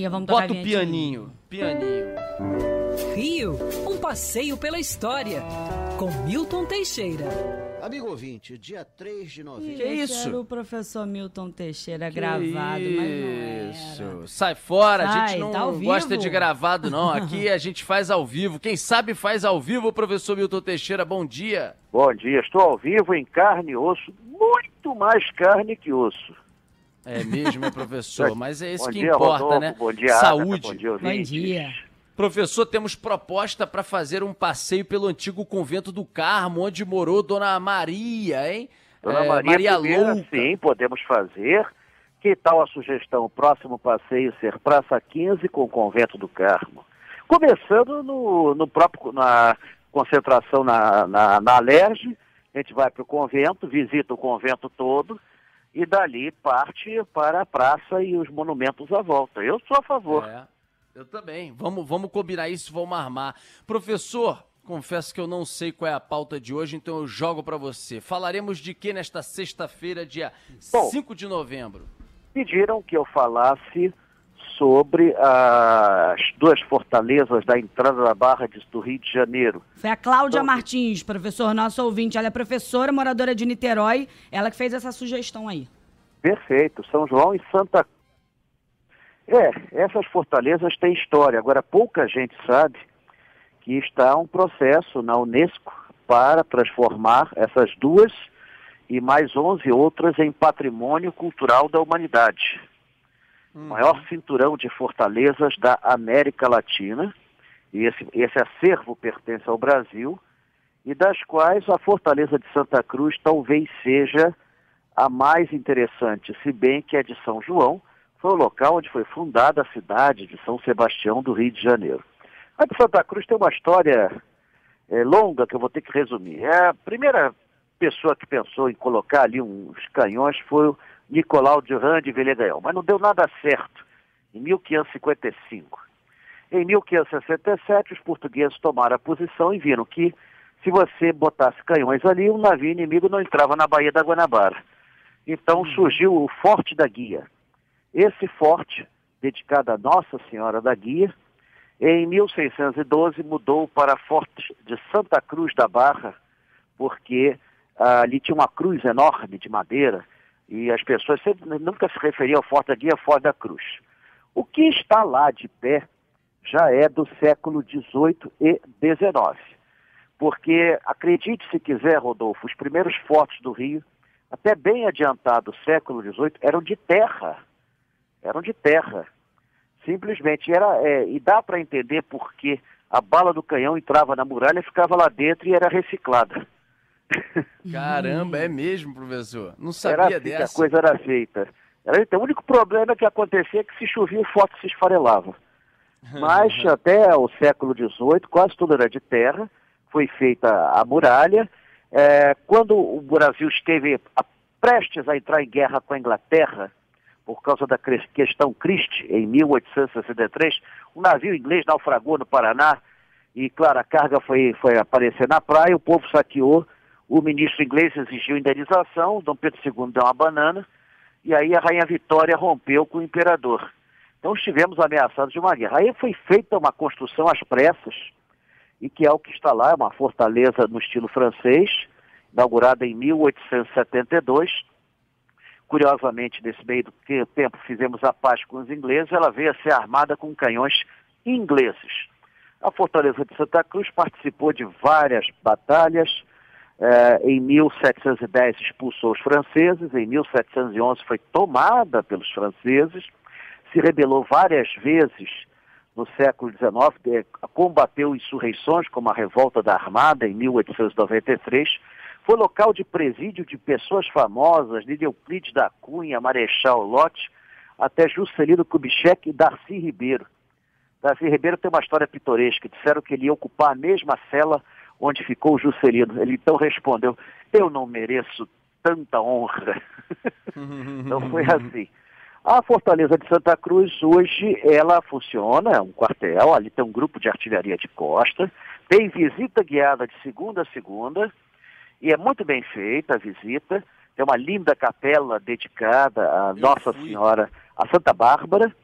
Bota a o pianinho, pianinho. Rio, um passeio pela história. Com Milton Teixeira. Amigo ouvinte, dia 3 de novembro. Que isso? Era o professor Milton Teixeira Que gravado, mas não. Isso. Sai fora, a Sai, gente não tá ao gosta vivo. de gravado, não. Aqui a gente faz ao vivo. Quem sabe faz ao vivo, professor Milton Teixeira. Bom dia. Bom dia, estou ao vivo em carne e osso, muito mais carne que osso. É mesmo, professor, mas é isso bom que dia, importa, Rodolfo, né? Bom dia, Saúde. bom dia, Bom dia. Professor, temos proposta para fazer um passeio pelo antigo convento do Carmo, onde morou Dona Maria, hein? Dona É, Maria, I, Louca. sim, podemos fazer. Que tal a sugestão? O próximo passeio ser Praça 15 com o Convento do Carmo. Começando no, no próprio, na concentração na, na, na Alerj, a gente vai para o convento, visita o convento todo e dali parte para a praça e os monumentos à volta. Eu sou a favor. É, eu também. Vamos, vamos combinar isso, vamos armar. Professor, confesso que eu não sei qual é a pauta de hoje, então eu jogo para você. Falaremos de que nesta sexta-feira, dia Bom. 5 de novembro? pediram que eu falasse sobre as duas fortalezas da entrada da Barra de- do Rio de Janeiro. Foi a Cláudia Então- Martins, professor, nosso ouvinte. Ela é professora, moradora de Niterói. Ela que fez essa sugestão aí. Perfeito, São João e Santa É, essas fortalezas têm história. Agora, pouca gente sabe que está um processo na Unesco para transformar essas duas e mais 11 outras em patrimônio cultural da humanidade. Hum. maior cinturão de fortalezas da América Latina. E esse, esse acervo pertence ao Brasil, e das quais a Fortaleza de Santa Cruz talvez seja a mais interessante, se bem que a de São João foi o local onde foi fundada a cidade de São Sebastião do Rio de Janeiro. A de Santa Cruz tem uma história eh, longa que eu vou ter que resumir. É, a primeira pessoa que pensou em colocar ali uns canhões foi Nicolau de Villegagnon, mas não deu nada certo em 1555. Em 1567, os portugueses tomaram a posição e viram que se você botasse canhões ali, um navio inimigo não entrava na Baía da Guanabara. Então surgiu o Forte da Guia. Esse forte, dedicado a Nossa Senhora da Guia, em 1612 mudou para Forte de Santa Cruz da Barra, porque ah, ali tinha uma cruz enorme de madeira e as pessoas sempre, nunca se referiam ao Forte da Guia, Forte da Cruz. O que está lá de pé já é do século XVIII e XIX. Porque, acredite se quiser, Rodolfo, os primeiros fortes do Rio, até bem adiantado o século XVIII, eram de terra. Eram de terra. Simplesmente era. é, e dá para entender por que a bala do canhão entrava na muralha, ficava lá dentro e era reciclada. Caramba, é mesmo, professor? Não Era sabia assim que a dessa. coisa era feita. Era, então, o único problema que acontecia é que se chovia o forte se esfarelava. Mas até o século XVIII, quase tudo era de terra, foi feita a muralha. É, quando o Brasil esteve a- prestes a entrar em guerra com a Inglaterra, por causa da questão Christie, em 1863, um navio inglês naufragou no Paraná e, claro, a carga foi, foi aparecer na praia, o povo saqueou, o ministro inglês exigiu indenização, Dom Pedro II deu uma banana, e aí a Rainha Vitória rompeu com o imperador. Então estivemos ameaçados de uma guerra. Aí foi feita uma construção às pressas, e que é o que está lá, é uma fortaleza no estilo francês, inaugurada em 1872. Curiosamente, nesse meio do tempo fizemos a paz com os ingleses, ela veio a ser armada com canhões ingleses. A Fortaleza de Santa Cruz participou de várias batalhas. Eh, em 1710 expulsou os franceses, em 1711 foi tomada pelos franceses, se rebelou várias vezes no século XIX, combateu insurreições como a Revolta da Armada em 1893, foi local de presídio de pessoas famosas, de Euclides da Cunha, Marechal Lott, até Juscelino Kubitschek e Darcy Ribeiro. Darcy Ribeiro tem uma história pitoresca. Disseram que ele ia ocupar a mesma cela onde ficou o Juscelino. Ele então respondeu: Eu não mereço tanta honra. então foi assim. A Fortaleza de Santa Cruz hoje ela funciona, é um quartel, ali tem um grupo de artilharia de costa, tem visita guiada de segunda a segunda, e é muito bem feita a visita. Tem uma linda capela dedicada a Nossa. Senhora, a Santa Bárbara,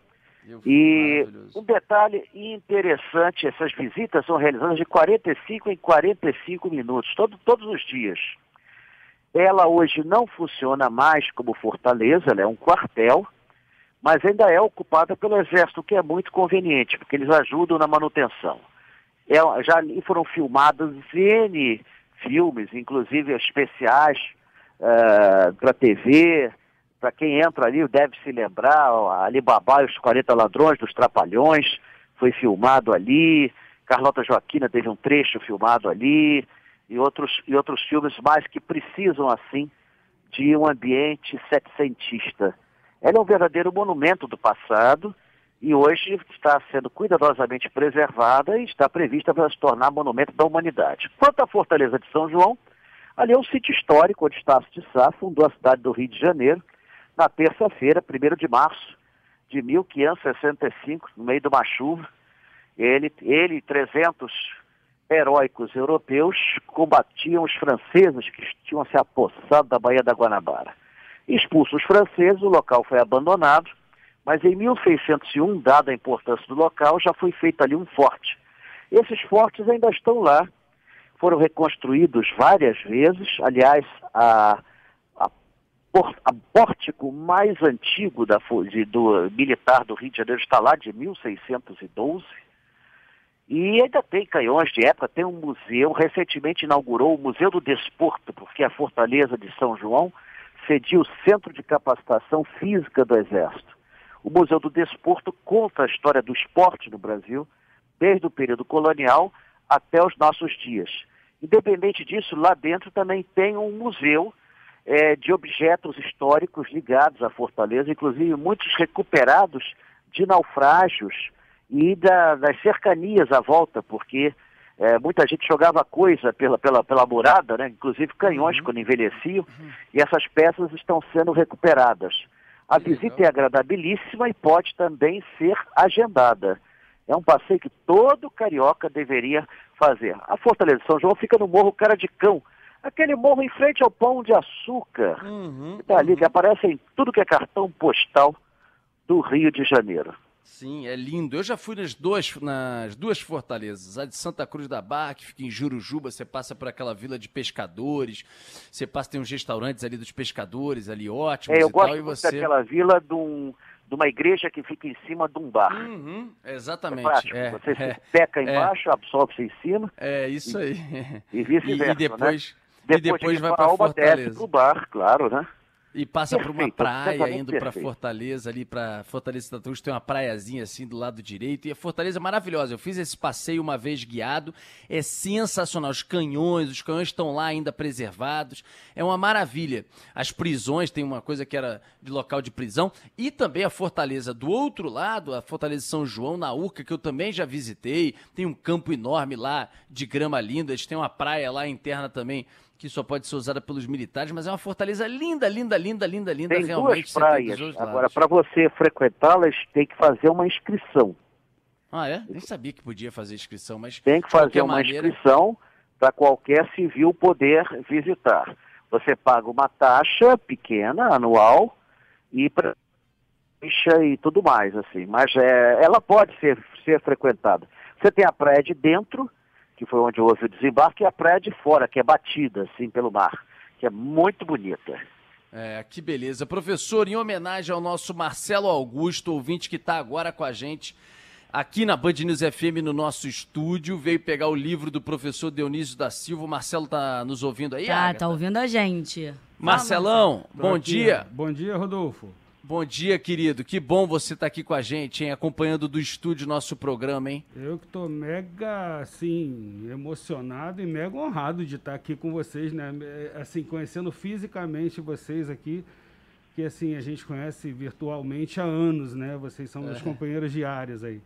E um detalhe interessante, essas visitas são realizadas de 45 em 45 minutos, todo, todos os dias. Ela hoje não funciona mais como fortaleza, ela é um quartel, mas ainda é ocupada pelo Exército, o que é muito conveniente, porque eles ajudam na manutenção. É, já ali foram filmados N filmes, inclusive especiais para TV. Para quem entra ali deve se lembrar, ó, Alibaba e os 40 Ladrões dos Trapalhões foi filmado ali. Carlota Joaquina teve um trecho filmado ali. E outros, e outros filmes mais que precisam, assim, de um ambiente setecentista. Ela é um verdadeiro monumento do passado e hoje está sendo cuidadosamente preservada e está prevista para se tornar monumento da humanidade. Quanto à Fortaleza de São João, ali é um sítio histórico onde Estácio de Sá fundou a cidade do Rio de Janeiro na terça-feira, 1 de março de 1565, no meio de uma chuva. Ele, ele e 300 heróicos europeus combatiam os franceses que tinham se apossado da Baía da Guanabara. Expulsos os franceses, o local foi abandonado, mas em 1601, dada a importância do local, já foi feito ali um forte. Esses fortes ainda estão lá, foram reconstruídos várias vezes, aliás, a, pórtico mais antigo da, de- do militar do Rio de Janeiro está lá, de 1612, e ainda tem canhões de época, tem um museu, recentemente inaugurou o Museu do Desporto, porque a Fortaleza de São João cedia o Centro de Capacitação Física do Exército. O Museu do Desporto conta a história do esporte no Brasil, desde o período colonial até os nossos dias. Independente disso, lá dentro também tem um museu eh, de objetos históricos ligados à Fortaleza, inclusive muitos recuperados de naufrágios e da- das cercanias à volta, porque eh, muita gente jogava coisa pela, pela, pela morada, né? inclusive canhões quando envelheciam, e essas peças estão sendo recuperadas. A Que visita legal. é agradabilíssima e pode também ser agendada. É um passeio que todo carioca deveria fazer. A Fortaleza de São João fica no Morro Cara de Cão, aquele morro em frente ao Pão de Açúcar, Uhum, que tá ali, uhum. que aparece em tudo que é cartão postal do Rio de Janeiro. Sim, é lindo. Eu já fui nas duas, nas duas fortalezas. A de Santa Cruz da Barra, que fica em Jurujuba, você passa por aquela vila de pescadores, você passa, tem uns restaurantes ali dos pescadores, ali ótimos É, eu e gosto tal, e você... daquela vila de, um- de uma igreja que fica em cima de um bar. Uhum, É exatamente. prático. É, Você é, se peca é. embaixo, absorve-se em cima é isso aí. e E, vice-versa. e depois, né? E depois de vai para desce Fortaleza. pro bar, claro, né? E passa por uma Perfeito, praia, indo para. Fortaleza, ali para Fortaleza Santa Cruz, tem uma praiazinha assim do lado direito. E a Fortaleza é maravilhosa. Eu fiz esse passeio uma vez guiado. É sensacional. Os canhões, os canhões estão lá ainda preservados. É uma maravilha. As prisões, tem uma coisa que era de local de prisão. E também a Fortaleza do outro lado, a Fortaleza de São João, na Urca, que eu também já visitei. Tem um campo enorme lá de grama linda. Eles têm uma praia lá interna também que só pode ser usada pelos militares, mas é uma fortaleza linda, linda, linda, linda, linda, Tem realmente. duas praias. Agora, para você frequentá-las, tem que fazer uma inscrição. Ah, é? Nem sabia que podia fazer inscrição, mas Tem que fazer uma maneira, inscrição para qualquer civil poder visitar. Você paga uma taxa pequena, anual, e pra- e tudo mais, assim. Mas é, ela pode ser, ser frequentada. Você tem a praia de dentro, que foi onde houve o desembarque, e a praia de fora, que é batida, assim, pelo mar, que é muito bonita. É, que beleza. Professor, em homenagem ao nosso Marcelo Augusto, ouvinte que está agora com a gente aqui na Band News FM no nosso estúdio, veio pegar o livro do professor Dionísio da Silva. O Marcelo tá nos ouvindo aí, Tá, Agatha? tá ouvindo a gente. Marcelão, bom dia. Bom dia, Rodolfo. Bom dia, querido. Que bom você estar aqui com a gente, hein? Acompanhando do estúdio nosso programa, hein? Eu que tô mega, assim, emocionado e mega honrado de estar aqui com vocês, né? É, Assim, conhecendo fisicamente vocês aqui, que assim, a gente conhece virtualmente há anos, né? Vocês são meus companheiros diários aí.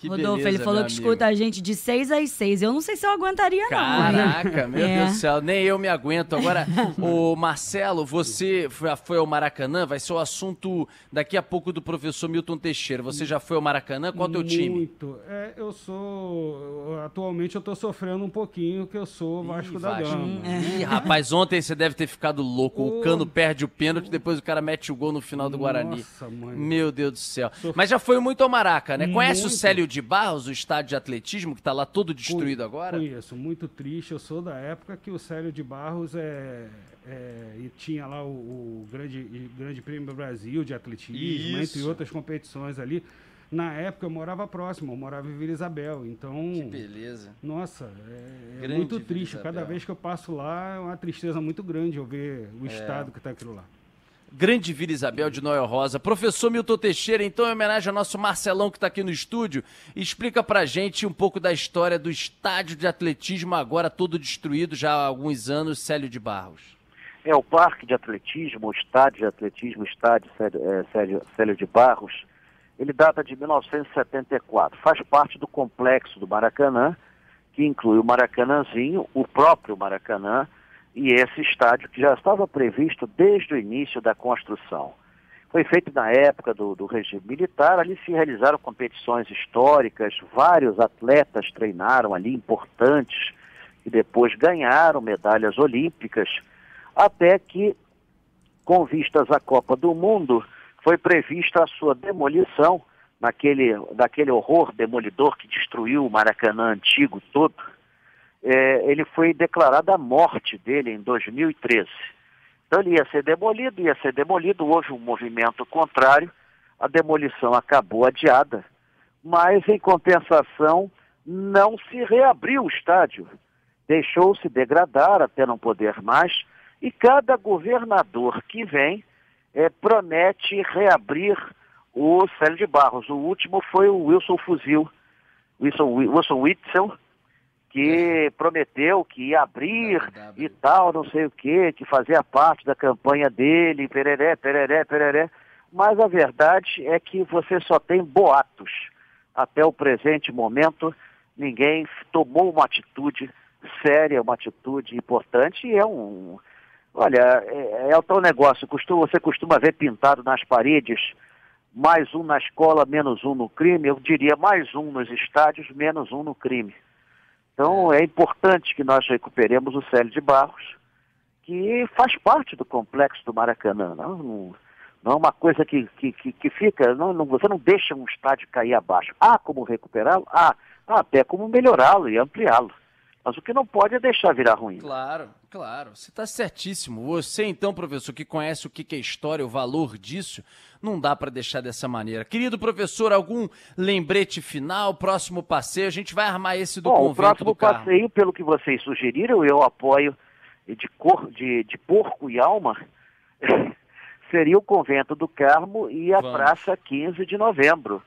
Que Rodolfo, beleza, ele falou que amigo. escuta a gente de 6 às 6. Eu não sei se eu aguentaria, não. hein? Caraca, meu É. Deus do céu, nem eu me aguento. Agora, o Marcelo, você foi foi ao Maracanã? Vai ser o assunto daqui a pouco do professor Milton Teixeira. Você já foi ao Maracanã? Qual é o teu time? Muito. É, eu sou. Atualmente eu tô sofrendo um pouquinho que eu sou Vasco da Vasco. Gama. Ih, rapaz, ontem você deve ter ficado louco. O. Cano perde o pênalti, depois o cara mete o gol no final do Guarani. Nossa, mãe. Meu Deus do céu. Mas já foi muito ao Maraca, né? Conhece o Muito. Célio de Barros, o estádio de atletismo, que tá lá todo destruído agora? Conheço, muito triste. Eu sou da época que o Célio de Barros é, é, e tinha lá o, o grande, grande Prêmio Brasil de atletismo, Isso. entre outras competições ali. Na época eu morava próximo, eu morava em Vila Isabel. Então, Que beleza. nossa, é, é muito triste. Cada vez que eu passo lá é uma tristeza muito grande eu ver É. o estado que está aquilo lá. Grande Vila Isabel de Noel Rosa. Professor Milton Teixeira, então, em homenagem ao nosso Marcelão que está aqui no estúdio, explica pra gente um pouco da história do estádio de atletismo, agora todo destruído já há alguns anos, Célio de Barros. É o parque de atletismo, o estádio de atletismo, o estádio é, Célio de Barros, ele data de 1974. Faz parte do complexo do Maracanã, que inclui o Maracanãzinho, o próprio Maracanã e esse estádio que já estava previsto desde o início da construção. Foi feito na época do, do regime militar, ali se realizaram competições históricas, vários atletas treinaram ali, importantes, e depois ganharam medalhas olímpicas, até que, com vistas à Copa do Mundo, foi prevista a sua demolição, naquele, daquele horror demolidor que destruiu o Maracanã antigo todo. É, ele foi declarada a morte dele em 2013. Então ele ia ser demolido, ia ser demolido, houve um movimento contrário, a demolição acabou adiada, mas em compensação não se reabriu o estádio. Deixou-se degradar até não poder mais, e cada governador que vem eh, promete reabrir o Célio de Barros. O último foi o Wilson Fuzil, Wilson, Wilson Witzel, que prometeu que ia abrir e tal, não sei o que, que fazia parte da campanha dele, pereré, pereré, pereré. Mas a verdade é que você só tem boatos. Até o presente momento, ninguém tomou uma atitude séria, uma atitude importante e é um. Olha, é, é o tal negócio, costuma, você costuma ver pintado nas paredes, mais um na escola, menos um no crime, eu diria mais um nos estádios, menos um no crime. Então é importante que nós recuperemos o Célio de Barros, que faz parte do complexo do Maracanã. Não, não, é uma coisa que, que, que, que fica, não, não, você não deixa um estádio cair abaixo. Há como recuperá-lo? Há. Há até como melhorá-lo e ampliá-lo. Mas o que não pode é deixar virar ruim. Claro, claro. Você está certíssimo. Você, então, professor, que conhece o que é história, o valor disso, não dá para deixar dessa maneira. Querido professor, algum lembrete final, próximo passeio? A gente vai armar esse do Bom, o convento próximo do Carmo. passeio, pelo que vocês sugeriram, eu apoio de, cor, de, de porco e alma, seria o convento do Carmo e a Vamos. Praça 15 de Novembro.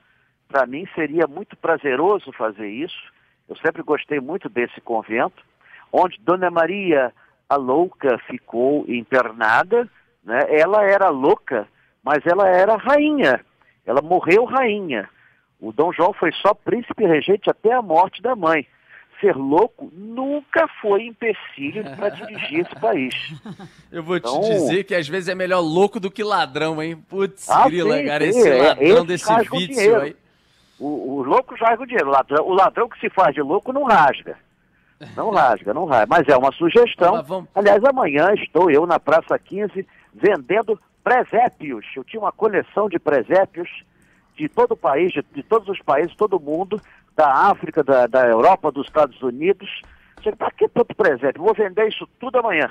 Para mim seria muito prazeroso fazer isso. Eu sempre gostei muito desse convento, onde Dona Maria a Louca ficou internada. Né? Ela era louca, mas ela era rainha. Ela morreu rainha. O Dom João foi só príncipe regente até a morte da mãe. Ser louco nunca foi empecilho para dirigir esse país. Eu vou te Então- dizer que às vezes é melhor louco do que ladrão, hein? Putz, Ah, grila, sim, cara, sim, esse é, ladrão esse desse rasga o vídeo dinheiro. aí. O, o louco rasga o dinheiro. O ladrão, o ladrão que se faz de louco não rasga. Não rasga, não rasga. Mas é uma sugestão. Mas vamos- Aliás, amanhã estou eu na Praça 15 vendendo presépios. Eu tinha uma coleção de presépios de todo o país, de, de todos os países, todo mundo, da África, da, da Europa, dos Estados Unidos. Para que tanto presépio? Vou vender isso tudo amanhã.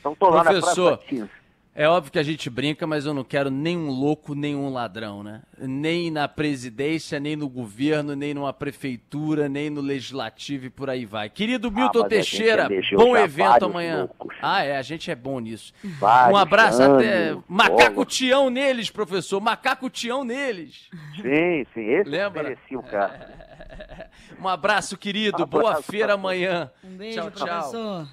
Então estou lá na Praça 15. É óbvio que a gente brinca, mas eu não quero nenhum louco, nenhum ladrão, né? Nem na presidência, nem no governo, nem numa prefeitura, nem no legislativo e por aí vai. Querido Milton mas a gente Teixeira, elegeu bom evento amanhã. loucos. Ah, é, a gente é bom nisso. Vários um abraço até. anos, Macaco bola. Tião neles, professor. Macaco Tião neles. Sim, sim, esse Lembra? merecia o cara. Um abraço, querido. Um Boa abraço feira pra amanhã. Um beijo, Tchau, tchau. professor.